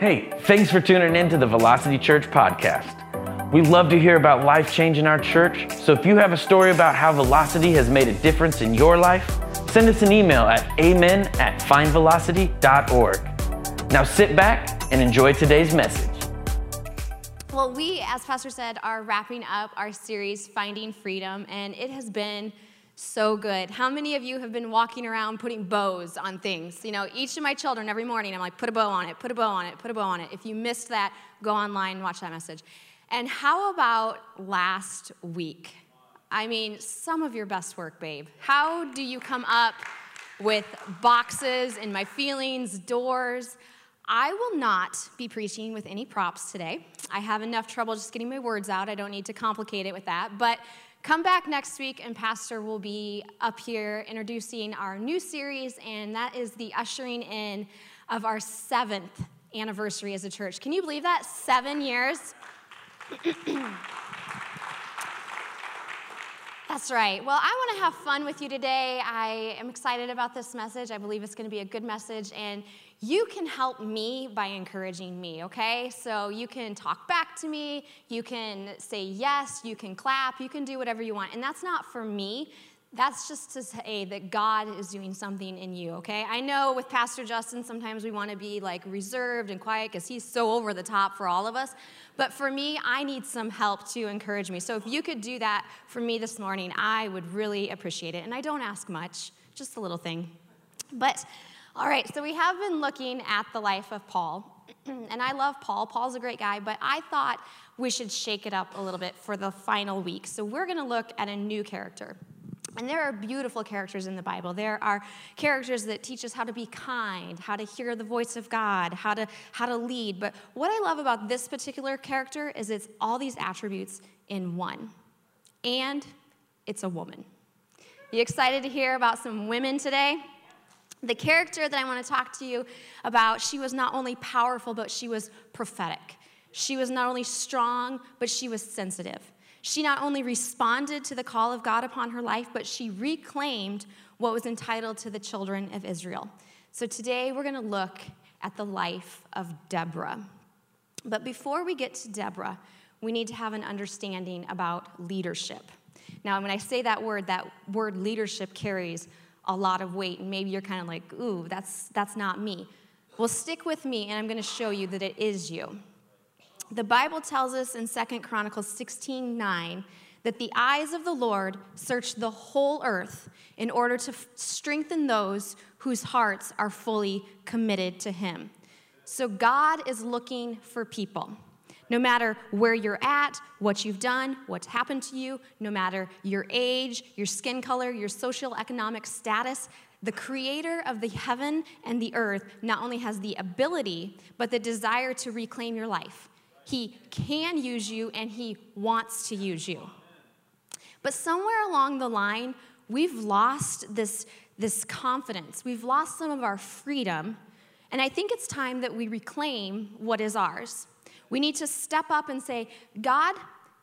Hey, thanks for tuning in to the Velocity Church podcast. We love to hear about life change in our church, so if you have a story about how Velocity has made a difference in your life, send us an email at amen at findvelocity.org. Now sit back and enjoy today's message. Well, we, as Pastor said, are wrapping up our series, Finding Freedom, and it has been so good. How many of you have been walking around putting bows on things? You know, each of my children every morning, I'm like, put a bow on it, put a bow on it, put a bow on it. If you missed that, go online and watch that message. And how about last week? I mean, some of your best work, babe. How do you come up with boxes and my feelings, doors? I will not be preaching with any props today. I have enough trouble just getting my words out. I don't need to complicate it with that. But Come back next week, and Pastor will be up here introducing our new series, and that is the ushering in of our seventh anniversary as a church. Can you believe that? Seven years? That's right. Well, I want to have fun with you today. I am excited about this message. I believe it's going to be a good message. And you can help me by encouraging me, okay? So you can talk back to me, you can say yes, you can clap, you can do whatever you want. And that's not for me. That's just to say that God is doing something in you, okay? I know with Pastor Justin, sometimes we want to be like reserved and quiet because he's so over the top for all of us. But for me, I need some help to encourage me. So if you could do that for me this morning, I would really appreciate it. And I don't ask much, just a little thing. But all right, so we have been looking at the life of Paul. and I love Paul. Paul's a great guy, but I thought we should shake it up a little bit for the final week. So we're going to look at a new character. And there are beautiful characters in the Bible. There are characters that teach us how to be kind, how to hear the voice of God, how to, how to lead. But what I love about this particular character is it's all these attributes in one. And it's a woman. You excited to hear about some women today? The character that I want to talk to you about, she was not only powerful, but she was prophetic. She was not only strong, but she was sensitive. She not only responded to the call of God upon her life, but she reclaimed what was entitled to the children of Israel. So today we're going to look at the life of Deborah. But before we get to Deborah, we need to have an understanding about leadership. Now, when I say that word, that word leadership carries a lot of weight and maybe you're kind of like ooh that's that's not me. Well stick with me and i'm going to show you that it is you. The bible tells us in Second chronicles 16 9 that the eyes of the lord search the whole earth in order to f- strengthen those whose hearts are fully committed to him. So god is looking for people no matter where you're at, what you've done, what's happened to you, no matter your age, your skin color, your social economic status, the creator of the heaven and the earth not only has the ability, but the desire to reclaim your life. He can use you and he wants to use you. But somewhere along the line, we've lost this, this confidence. We've lost some of our freedom. And I think it's time that we reclaim what is ours. We need to step up and say, God,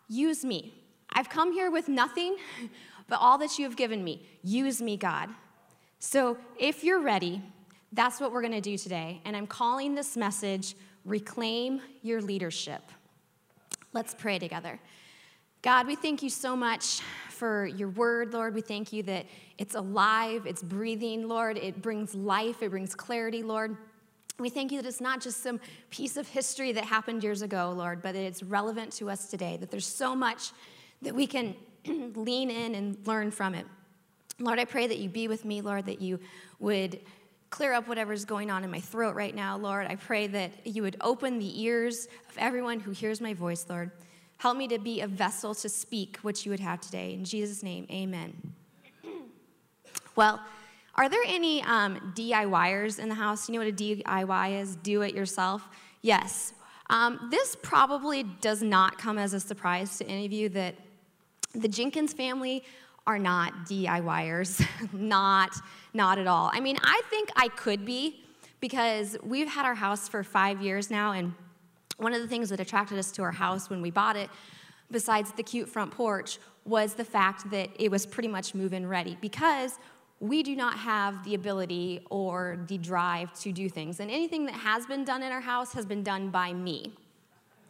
use me. I've come here with nothing but all that you have given me. Use me, God. So if you're ready, that's what we're going to do today. And I'm calling this message Reclaim Your Leadership. Let's pray together. God, we thank you so much for your word, Lord. We thank you that it's alive, it's breathing, Lord. It brings life, it brings clarity, Lord. We thank you that it's not just some piece of history that happened years ago, Lord, but that it's relevant to us today, that there's so much that we can lean in and learn from it. Lord, I pray that you be with me, Lord, that you would clear up whatever's going on in my throat right now, Lord. I pray that you would open the ears of everyone who hears my voice, Lord. Help me to be a vessel to speak what you would have today. In Jesus' name, amen. Well, are there any um, DIYers in the house? You know what a DIY is? Do it yourself? Yes. Um, this probably does not come as a surprise to any of you that the Jenkins family are not DIYers. not, not at all. I mean, I think I could be because we've had our house for five years now, and one of the things that attracted us to our house when we bought it, besides the cute front porch, was the fact that it was pretty much move in ready because we do not have the ability or the drive to do things. And anything that has been done in our house has been done by me.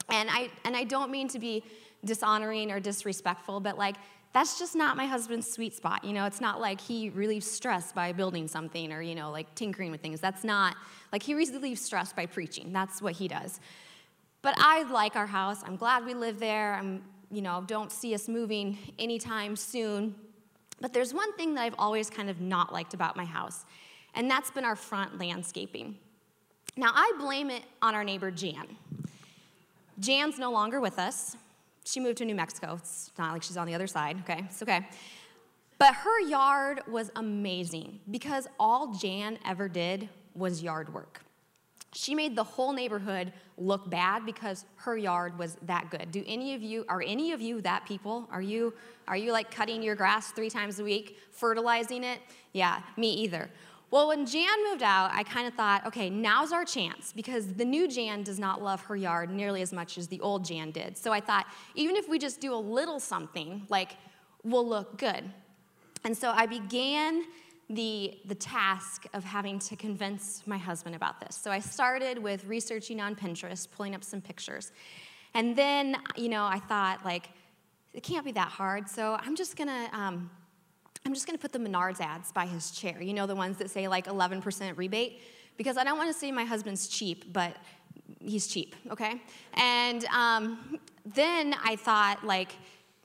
And I, and I don't mean to be dishonoring or disrespectful, but like, that's just not my husband's sweet spot. You know, it's not like he relieves stress by building something or, you know, like tinkering with things. That's not, like, he relieves stress by preaching. That's what he does. But I like our house. I'm glad we live there. I'm, you know, don't see us moving anytime soon. But there's one thing that I've always kind of not liked about my house, and that's been our front landscaping. Now, I blame it on our neighbor Jan. Jan's no longer with us. She moved to New Mexico. It's not like she's on the other side, okay? It's okay. But her yard was amazing because all Jan ever did was yard work. She made the whole neighborhood look bad because her yard was that good. Do any of you are any of you that people? Are you are you like cutting your grass 3 times a week, fertilizing it? Yeah, me either. Well, when Jan moved out, I kind of thought, okay, now's our chance because the new Jan does not love her yard nearly as much as the old Jan did. So I thought, even if we just do a little something, like we'll look good. And so I began the, the task of having to convince my husband about this. So I started with researching on Pinterest, pulling up some pictures. And then, you know, I thought, like, it can't be that hard. So I'm just gonna, um, I'm just gonna put the Menards ads by his chair. You know, the ones that say like 11% rebate? Because I don't wanna say my husband's cheap, but he's cheap, okay? And um, then I thought, like,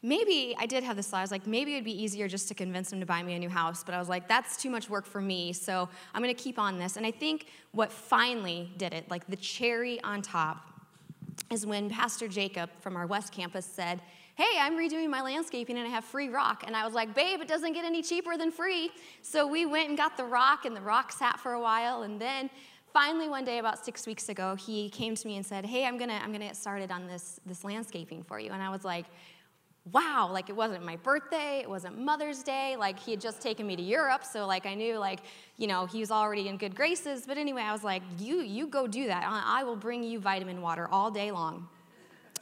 maybe I did have this thought. I was like, maybe it'd be easier just to convince him to buy me a new house. But I was like, that's too much work for me. So I'm going to keep on this. And I think what finally did it, like the cherry on top, is when Pastor Jacob from our West campus said, Hey, I'm redoing my landscaping and I have free rock. And I was like, Babe, it doesn't get any cheaper than free. So we went and got the rock, and the rock sat for a while. And then finally one day about six weeks ago he came to me and said hey i'm gonna i'm gonna get started on this this landscaping for you and i was like wow, like it wasn't my birthday, it wasn't Mother's Day, like he had just taken me to Europe, so like I knew like, you know, he was already in good graces, but anyway, I was like, you you go do that. I will bring you vitamin water all day long.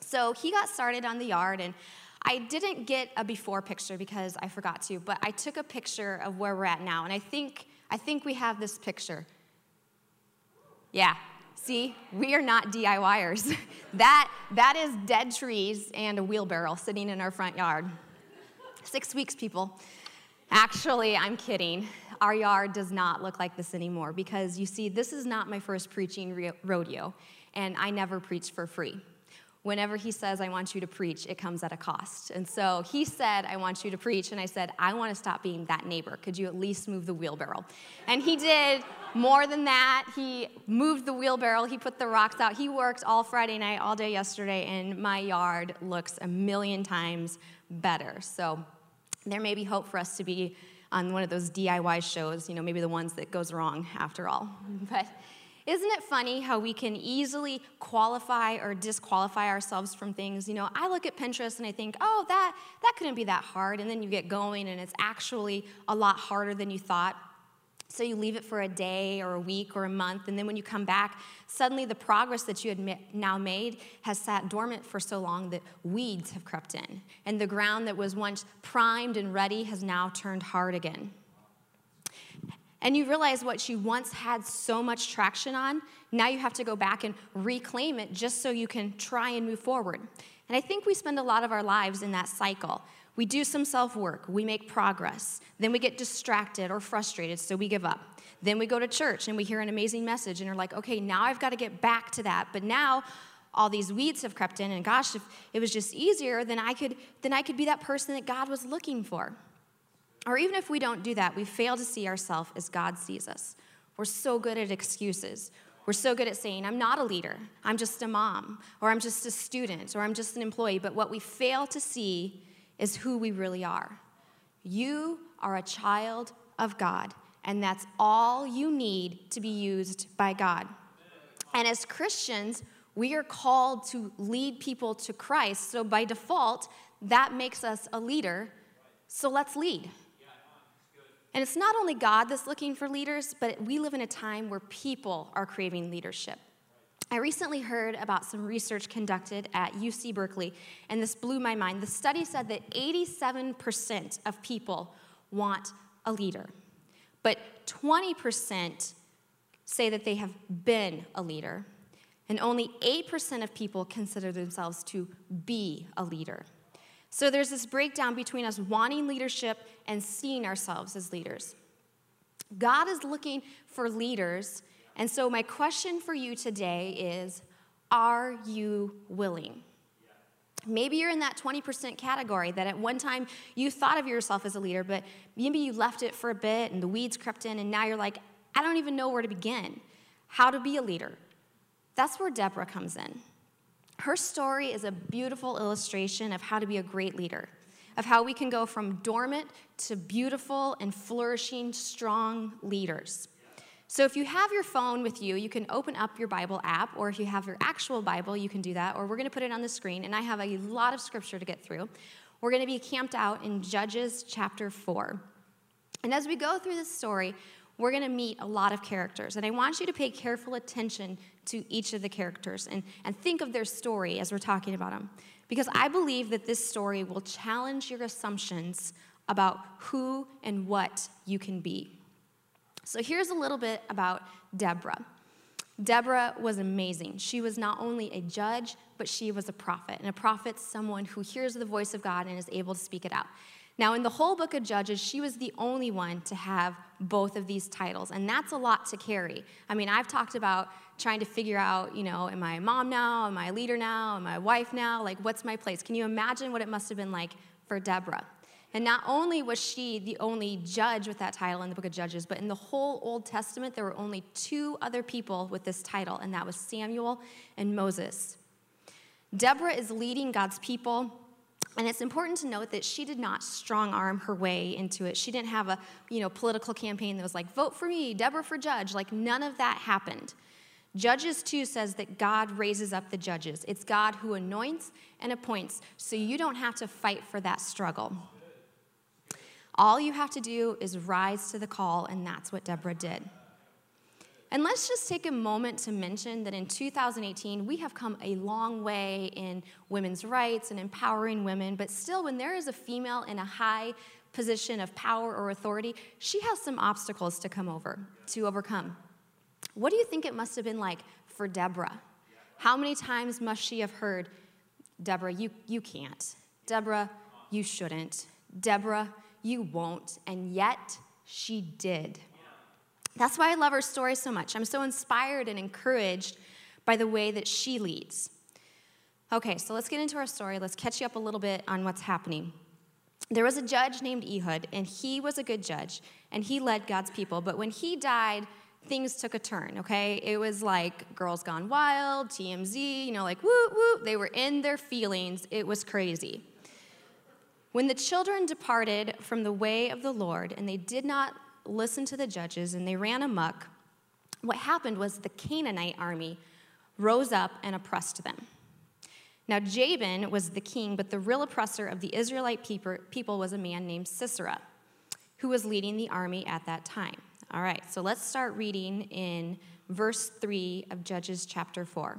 So he got started on the yard and I didn't get a before picture because I forgot to, but I took a picture of where we're at now and I think I think we have this picture. Yeah, See, we are not DIYers. that, that is dead trees and a wheelbarrow sitting in our front yard. Six weeks, people. Actually, I'm kidding. Our yard does not look like this anymore because you see, this is not my first preaching rodeo, and I never preach for free whenever he says, I want you to preach, it comes at a cost. And so he said, I want you to preach. And I said, I want to stop being that neighbor. Could you at least move the wheelbarrow? And he did more than that. He moved the wheelbarrow, he put the rocks out. He worked all Friday night, all day yesterday, and my yard looks a million times better. So there may be hope for us to be on one of those DIY shows, you know, maybe the ones that goes wrong after all. But isn't it funny how we can easily qualify or disqualify ourselves from things? You know, I look at Pinterest and I think, oh, that, that couldn't be that hard. And then you get going and it's actually a lot harder than you thought. So you leave it for a day or a week or a month, and then when you come back, suddenly the progress that you had now made has sat dormant for so long that weeds have crept in. And the ground that was once primed and ready has now turned hard again. And you realize what you once had so much traction on, now you have to go back and reclaim it just so you can try and move forward. And I think we spend a lot of our lives in that cycle. We do some self work, we make progress, then we get distracted or frustrated, so we give up. Then we go to church and we hear an amazing message and are like, okay, now I've got to get back to that. But now all these weeds have crept in, and gosh, if it was just easier, then I could, then I could be that person that God was looking for. Or even if we don't do that, we fail to see ourselves as God sees us. We're so good at excuses. We're so good at saying, I'm not a leader, I'm just a mom, or I'm just a student, or I'm just an employee. But what we fail to see is who we really are. You are a child of God, and that's all you need to be used by God. And as Christians, we are called to lead people to Christ. So by default, that makes us a leader. So let's lead. And it's not only God that's looking for leaders, but we live in a time where people are craving leadership. I recently heard about some research conducted at UC Berkeley, and this blew my mind. The study said that 87% of people want a leader. But 20% say that they have been a leader, and only 8% of people consider themselves to be a leader. So there's this breakdown between us wanting leadership and seeing ourselves as leaders. God is looking for leaders, and so my question for you today is Are you willing? Maybe you're in that 20% category that at one time you thought of yourself as a leader, but maybe you left it for a bit and the weeds crept in, and now you're like, I don't even know where to begin. How to be a leader. That's where Deborah comes in. Her story is a beautiful illustration of how to be a great leader, of how we can go from dormant to beautiful and flourishing, strong leaders. So, if you have your phone with you, you can open up your Bible app, or if you have your actual Bible, you can do that, or we're going to put it on the screen. And I have a lot of scripture to get through. We're going to be camped out in Judges chapter 4. And as we go through this story, we're going to meet a lot of characters. And I want you to pay careful attention to each of the characters and, and think of their story as we're talking about them. Because I believe that this story will challenge your assumptions about who and what you can be. So here's a little bit about Deborah. Deborah was amazing. She was not only a judge, but she was a prophet. And a prophet's someone who hears the voice of God and is able to speak it out. Now, in the whole book of Judges, she was the only one to have both of these titles, and that's a lot to carry. I mean, I've talked about trying to figure out, you know, am I a mom now? Am I a leader now? Am I a wife now? Like, what's my place? Can you imagine what it must have been like for Deborah? And not only was she the only judge with that title in the book of Judges, but in the whole Old Testament, there were only two other people with this title, and that was Samuel and Moses. Deborah is leading God's people and it's important to note that she did not strong arm her way into it. She didn't have a you know, political campaign that was like, vote for me, Deborah for judge. Like, none of that happened. Judges 2 says that God raises up the judges. It's God who anoints and appoints, so you don't have to fight for that struggle. All you have to do is rise to the call, and that's what Deborah did. And let's just take a moment to mention that in 2018, we have come a long way in women's rights and empowering women, but still, when there is a female in a high position of power or authority, she has some obstacles to come over, to overcome. What do you think it must have been like for Deborah? How many times must she have heard, Deborah, you, you can't. Deborah, you shouldn't. Deborah, you won't. And yet, she did. That's why I love her story so much. I'm so inspired and encouraged by the way that she leads. Okay, so let's get into our story. Let's catch you up a little bit on what's happening. There was a judge named Ehud, and he was a good judge, and he led God's people. But when he died, things took a turn, okay? It was like Girls Gone Wild, TMZ, you know, like woo woo. They were in their feelings. It was crazy. When the children departed from the way of the Lord, and they did not listen to the judges and they ran amuck, what happened was the Canaanite army rose up and oppressed them. Now, Jabin was the king, but the real oppressor of the Israelite people was a man named Sisera, who was leading the army at that time. All right, so let's start reading in verse 3 of Judges chapter 4.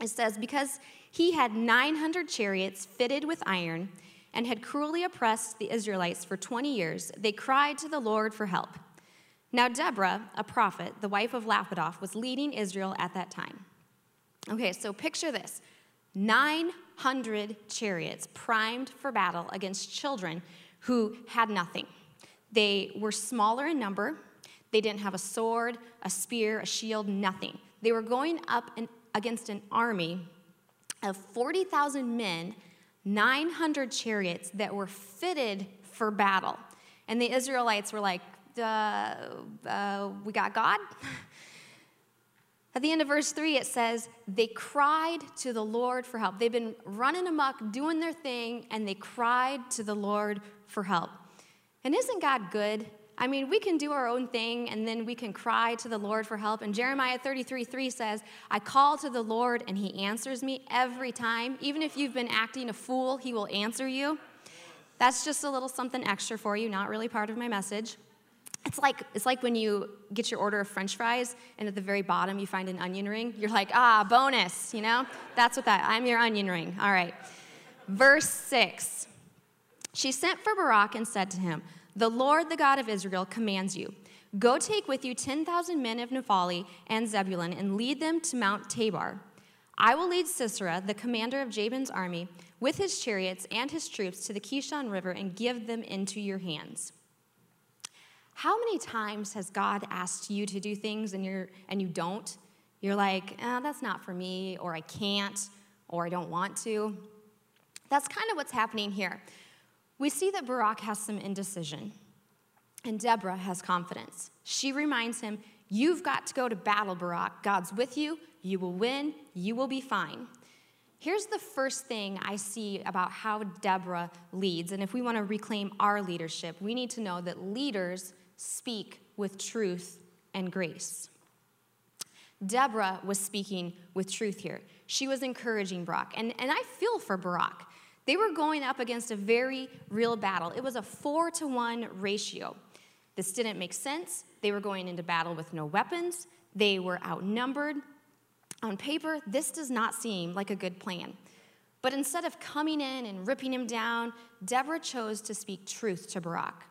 It says, Because he had 900 chariots fitted with iron and had cruelly oppressed the Israelites for 20 years, they cried to the Lord for help. Now, Deborah, a prophet, the wife of Lapidoth, was leading Israel at that time. Okay, so picture this 900 chariots primed for battle against children who had nothing. They were smaller in number, they didn't have a sword, a spear, a shield, nothing. They were going up against an army of 40,000 men 900 chariots that were fitted for battle. And the Israelites were like, uh, We got God? At the end of verse 3, it says, They cried to the Lord for help. They've been running amok, doing their thing, and they cried to the Lord for help. And isn't God good? I mean, we can do our own thing and then we can cry to the Lord for help. And Jeremiah 33 3 says, I call to the Lord and he answers me every time. Even if you've been acting a fool, he will answer you. That's just a little something extra for you, not really part of my message. It's like, it's like when you get your order of french fries and at the very bottom you find an onion ring. You're like, ah, bonus, you know? That's what that, I'm your onion ring. All right. Verse 6. She sent for Barak and said to him, The Lord, the God of Israel, commands you Go take with you 10,000 men of Naphtali and Zebulun and lead them to Mount Tabor. I will lead Sisera, the commander of Jabin's army, with his chariots and his troops to the Kishon River and give them into your hands. How many times has God asked you to do things and, you're, and you don't? You're like, oh, that's not for me, or I can't, or I don't want to. That's kind of what's happening here. We see that Barak has some indecision, and Deborah has confidence. She reminds him, You've got to go to battle, Barak. God's with you. You will win. You will be fine. Here's the first thing I see about how Deborah leads. And if we want to reclaim our leadership, we need to know that leaders speak with truth and grace. Deborah was speaking with truth here. She was encouraging Barak. And, and I feel for Barak. They were going up against a very real battle. It was a four to one ratio. This didn't make sense. They were going into battle with no weapons, they were outnumbered. On paper, this does not seem like a good plan. But instead of coming in and ripping him down, Deborah chose to speak truth to Barak.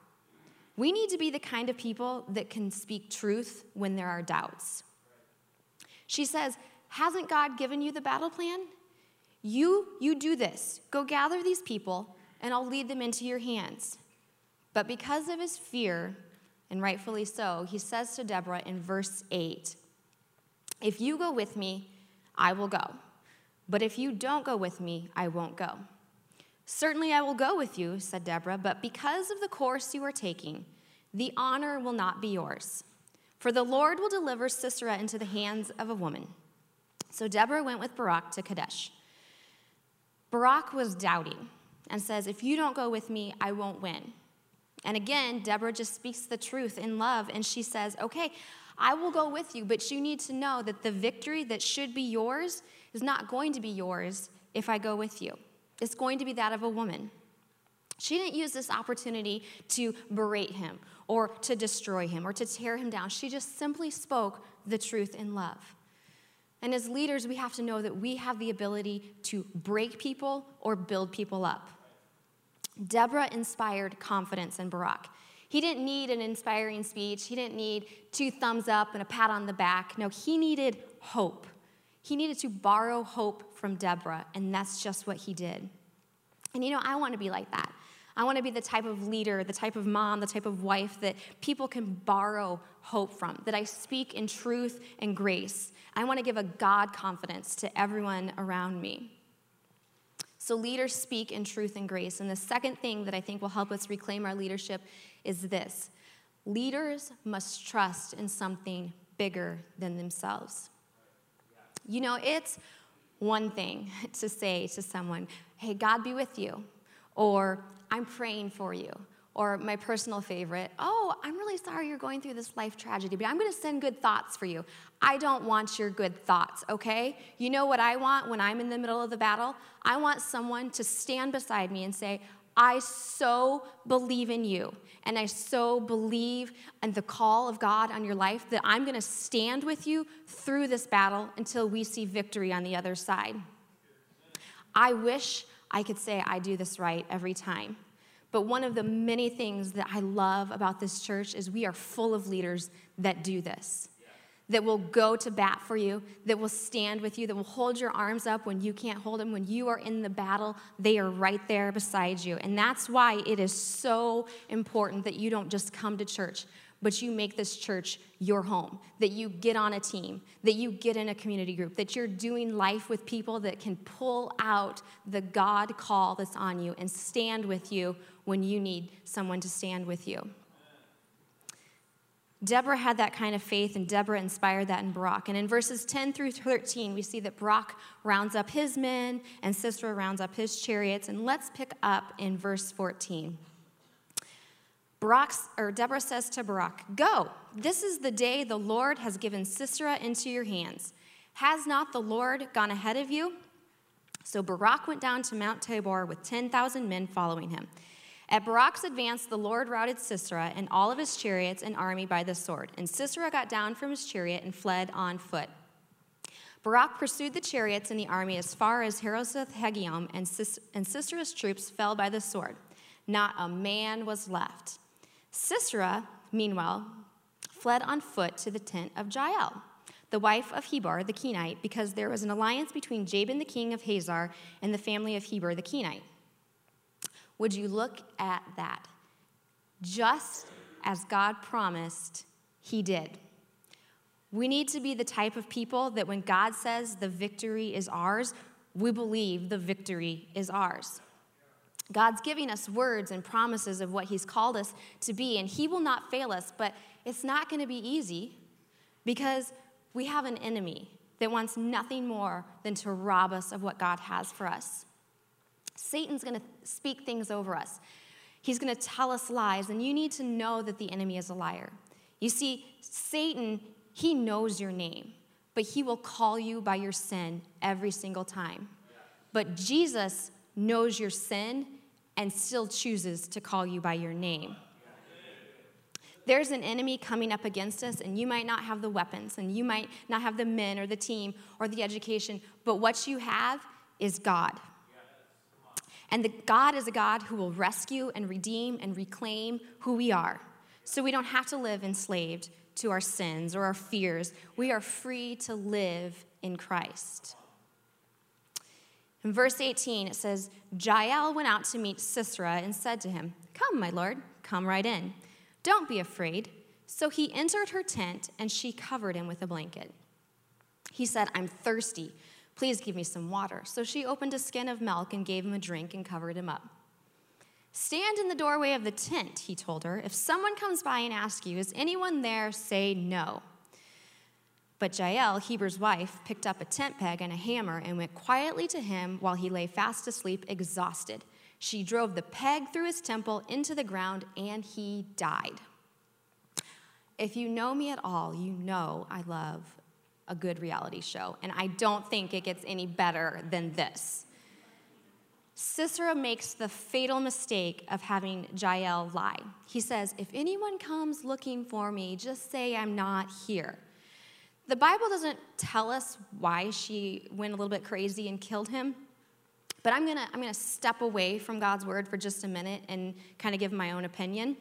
We need to be the kind of people that can speak truth when there are doubts. She says, Hasn't God given you the battle plan? You, you do this. Go gather these people, and I'll lead them into your hands. But because of his fear, and rightfully so, he says to Deborah in verse 8 If you go with me, I will go. But if you don't go with me, I won't go. Certainly I will go with you, said Deborah, but because of the course you are taking, the honor will not be yours. For the Lord will deliver Sisera into the hands of a woman. So Deborah went with Barak to Kadesh. Barak was doubting and says, If you don't go with me, I won't win. And again, Deborah just speaks the truth in love, and she says, Okay, I will go with you, but you need to know that the victory that should be yours is not going to be yours if I go with you. It's going to be that of a woman. She didn't use this opportunity to berate him or to destroy him or to tear him down. She just simply spoke the truth in love. And as leaders, we have to know that we have the ability to break people or build people up. Deborah inspired confidence in Barak. He didn't need an inspiring speech, he didn't need two thumbs up and a pat on the back. No, he needed hope. He needed to borrow hope from Deborah, and that's just what he did. And you know, I want to be like that. I want to be the type of leader, the type of mom, the type of wife that people can borrow hope from, that I speak in truth and grace. I want to give a God confidence to everyone around me. So, leaders speak in truth and grace. And the second thing that I think will help us reclaim our leadership is this leaders must trust in something bigger than themselves. You know, it's one thing to say to someone, hey, God be with you, or I'm praying for you, or my personal favorite, oh, I'm really sorry you're going through this life tragedy, but I'm gonna send good thoughts for you. I don't want your good thoughts, okay? You know what I want when I'm in the middle of the battle? I want someone to stand beside me and say, I so believe in you, and I so believe in the call of God on your life that I'm gonna stand with you through this battle until we see victory on the other side. I wish I could say I do this right every time. But one of the many things that I love about this church is we are full of leaders that do this. That will go to bat for you, that will stand with you, that will hold your arms up when you can't hold them. When you are in the battle, they are right there beside you. And that's why it is so important that you don't just come to church, but you make this church your home, that you get on a team, that you get in a community group, that you're doing life with people that can pull out the God call that's on you and stand with you when you need someone to stand with you. Deborah had that kind of faith, and Deborah inspired that in Barak. And in verses 10 through 13, we see that Barak rounds up his men and Sisera rounds up his chariots. And let's pick up in verse 14. Barak, or Deborah says to Barak, Go, this is the day the Lord has given Sisera into your hands. Has not the Lord gone ahead of you? So Barak went down to Mount Tabor with 10,000 men following him. At Barak's advance, the Lord routed Sisera and all of his chariots and army by the sword. And Sisera got down from his chariot and fled on foot. Barak pursued the chariots and the army as far as Harosheth Hagoyim, and, Sis- and Sisera's troops fell by the sword. Not a man was left. Sisera, meanwhile, fled on foot to the tent of Jael, the wife of Heber the Kenite, because there was an alliance between Jabin the king of Hazor and the family of Heber the Kenite. Would you look at that? Just as God promised, he did. We need to be the type of people that when God says the victory is ours, we believe the victory is ours. God's giving us words and promises of what He's called us to be, and He will not fail us, but it's not going to be easy because we have an enemy that wants nothing more than to rob us of what God has for us. Satan's going to speak things over us. He's going to tell us lies, and you need to know that the enemy is a liar. You see, Satan he knows your name, but He will call you by your sin every single time. But Jesus knows your sin and still chooses to call you by your name. There's an enemy coming up against us, and you might not have the weapons, and you might not have the men or the team or the education, but what you have is God. And the God is a God who will rescue and redeem and reclaim who we are. So we don't have to live enslaved to our sins or our fears. We are free to live in Christ. In verse 18, it says, Jael went out to meet Sisera and said to him, Come, my lord, come right in. Don't be afraid. So he entered her tent, and she covered him with a blanket. He said, I'm thirsty. Please give me some water. So she opened a skin of milk and gave him a drink and covered him up. Stand in the doorway of the tent, he told her. If someone comes by and asks you, Is anyone there? say no. But Jael, Heber's wife, picked up a tent peg and a hammer and went quietly to him while he lay fast asleep, exhausted. She drove the peg through his temple into the ground, and he died. If you know me at all, you know I love a good reality show, and I don't think it gets any better than this. Sisera makes the fatal mistake of having Jael lie. He says, If anyone comes looking for me, just say I'm not here. The Bible doesn't tell us why she went a little bit crazy and killed him, but I'm gonna, I'm gonna step away from God's word for just a minute and kind of give my own opinion.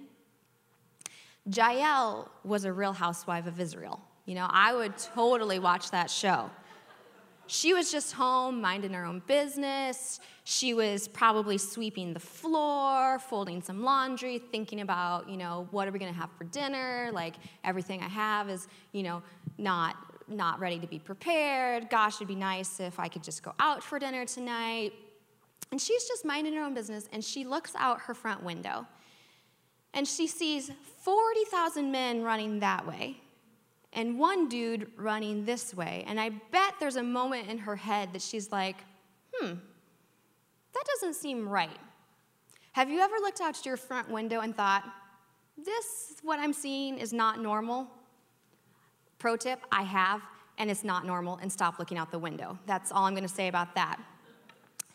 Jael was a real housewife of Israel. You know, I would totally watch that show. She was just home, minding her own business. She was probably sweeping the floor, folding some laundry, thinking about, you know, what are we going to have for dinner? Like everything I have is, you know, not not ready to be prepared. Gosh, it'd be nice if I could just go out for dinner tonight. And she's just minding her own business and she looks out her front window. And she sees 40,000 men running that way and one dude running this way. And I bet there's a moment in her head that she's like, hmm, that doesn't seem right. Have you ever looked out your front window and thought, this, what I'm seeing, is not normal? Pro tip, I have, and it's not normal, and stop looking out the window. That's all I'm gonna say about that.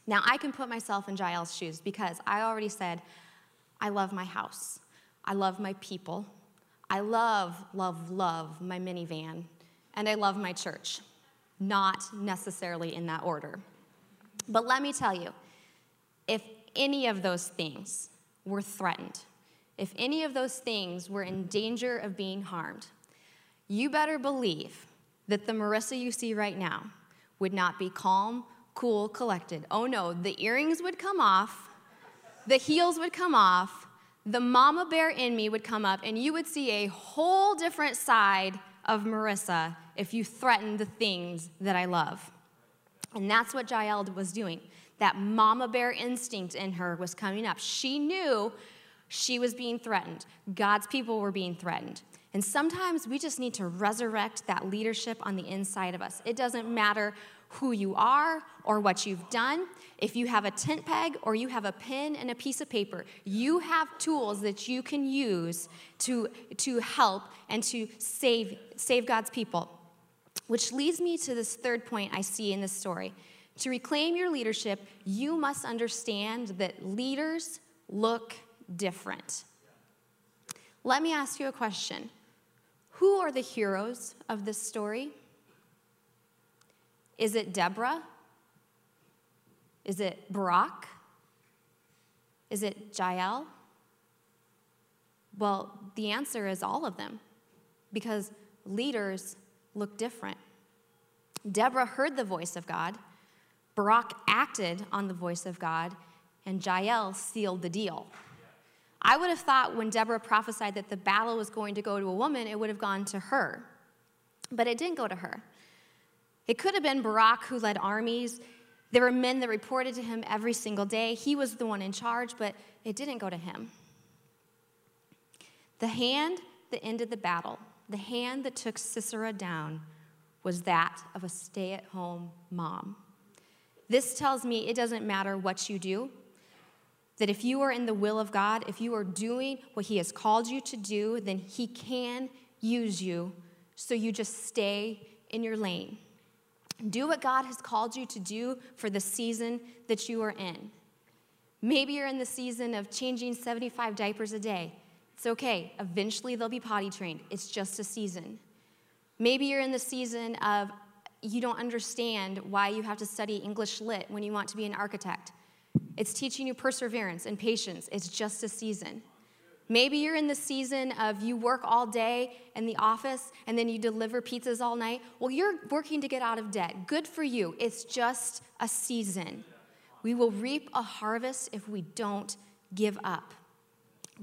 Now, I can put myself in Jael's shoes because I already said, I love my house, I love my people, I love, love, love my minivan, and I love my church. Not necessarily in that order. But let me tell you if any of those things were threatened, if any of those things were in danger of being harmed, you better believe that the Marissa you see right now would not be calm, cool, collected. Oh no, the earrings would come off, the heels would come off, the mama bear in me would come up, and you would see a whole different side of Marissa if you threatened the things that I love. And that's what Jael was doing. That mama bear instinct in her was coming up. She knew she was being threatened, God's people were being threatened. And sometimes we just need to resurrect that leadership on the inside of us. It doesn't matter who you are or what you've done. If you have a tent peg or you have a pen and a piece of paper, you have tools that you can use to, to help and to save, save God's people. Which leads me to this third point I see in this story. To reclaim your leadership, you must understand that leaders look different. Let me ask you a question Who are the heroes of this story? Is it Deborah? Is it Barak? Is it Jael? Well, the answer is all of them because leaders look different. Deborah heard the voice of God, Barak acted on the voice of God, and Jael sealed the deal. I would have thought when Deborah prophesied that the battle was going to go to a woman, it would have gone to her. But it didn't go to her. It could have been Barak who led armies. There were men that reported to him every single day. He was the one in charge, but it didn't go to him. The hand that ended the battle, the hand that took Sisera down, was that of a stay at home mom. This tells me it doesn't matter what you do, that if you are in the will of God, if you are doing what He has called you to do, then He can use you. So you just stay in your lane. Do what God has called you to do for the season that you are in. Maybe you're in the season of changing 75 diapers a day. It's okay. Eventually they'll be potty trained. It's just a season. Maybe you're in the season of you don't understand why you have to study English lit when you want to be an architect. It's teaching you perseverance and patience. It's just a season. Maybe you're in the season of you work all day in the office and then you deliver pizzas all night. Well, you're working to get out of debt. Good for you. It's just a season. We will reap a harvest if we don't give up.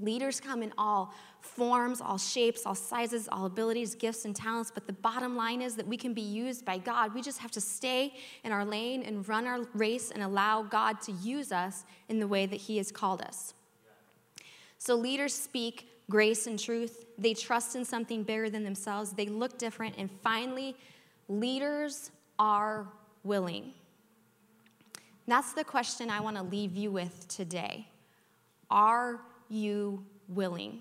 Leaders come in all forms, all shapes, all sizes, all abilities, gifts, and talents. But the bottom line is that we can be used by God. We just have to stay in our lane and run our race and allow God to use us in the way that He has called us. So, leaders speak grace and truth. They trust in something bigger than themselves. They look different. And finally, leaders are willing. That's the question I want to leave you with today. Are you willing?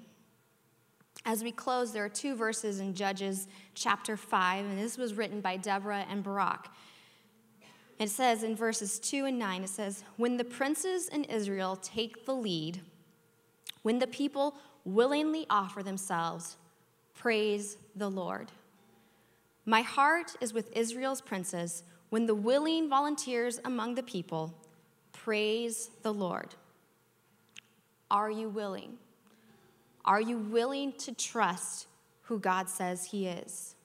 As we close, there are two verses in Judges chapter 5, and this was written by Deborah and Barak. It says in verses 2 and 9, it says, When the princes in Israel take the lead, when the people willingly offer themselves, praise the Lord. My heart is with Israel's princes. When the willing volunteers among the people, praise the Lord. Are you willing? Are you willing to trust who God says He is?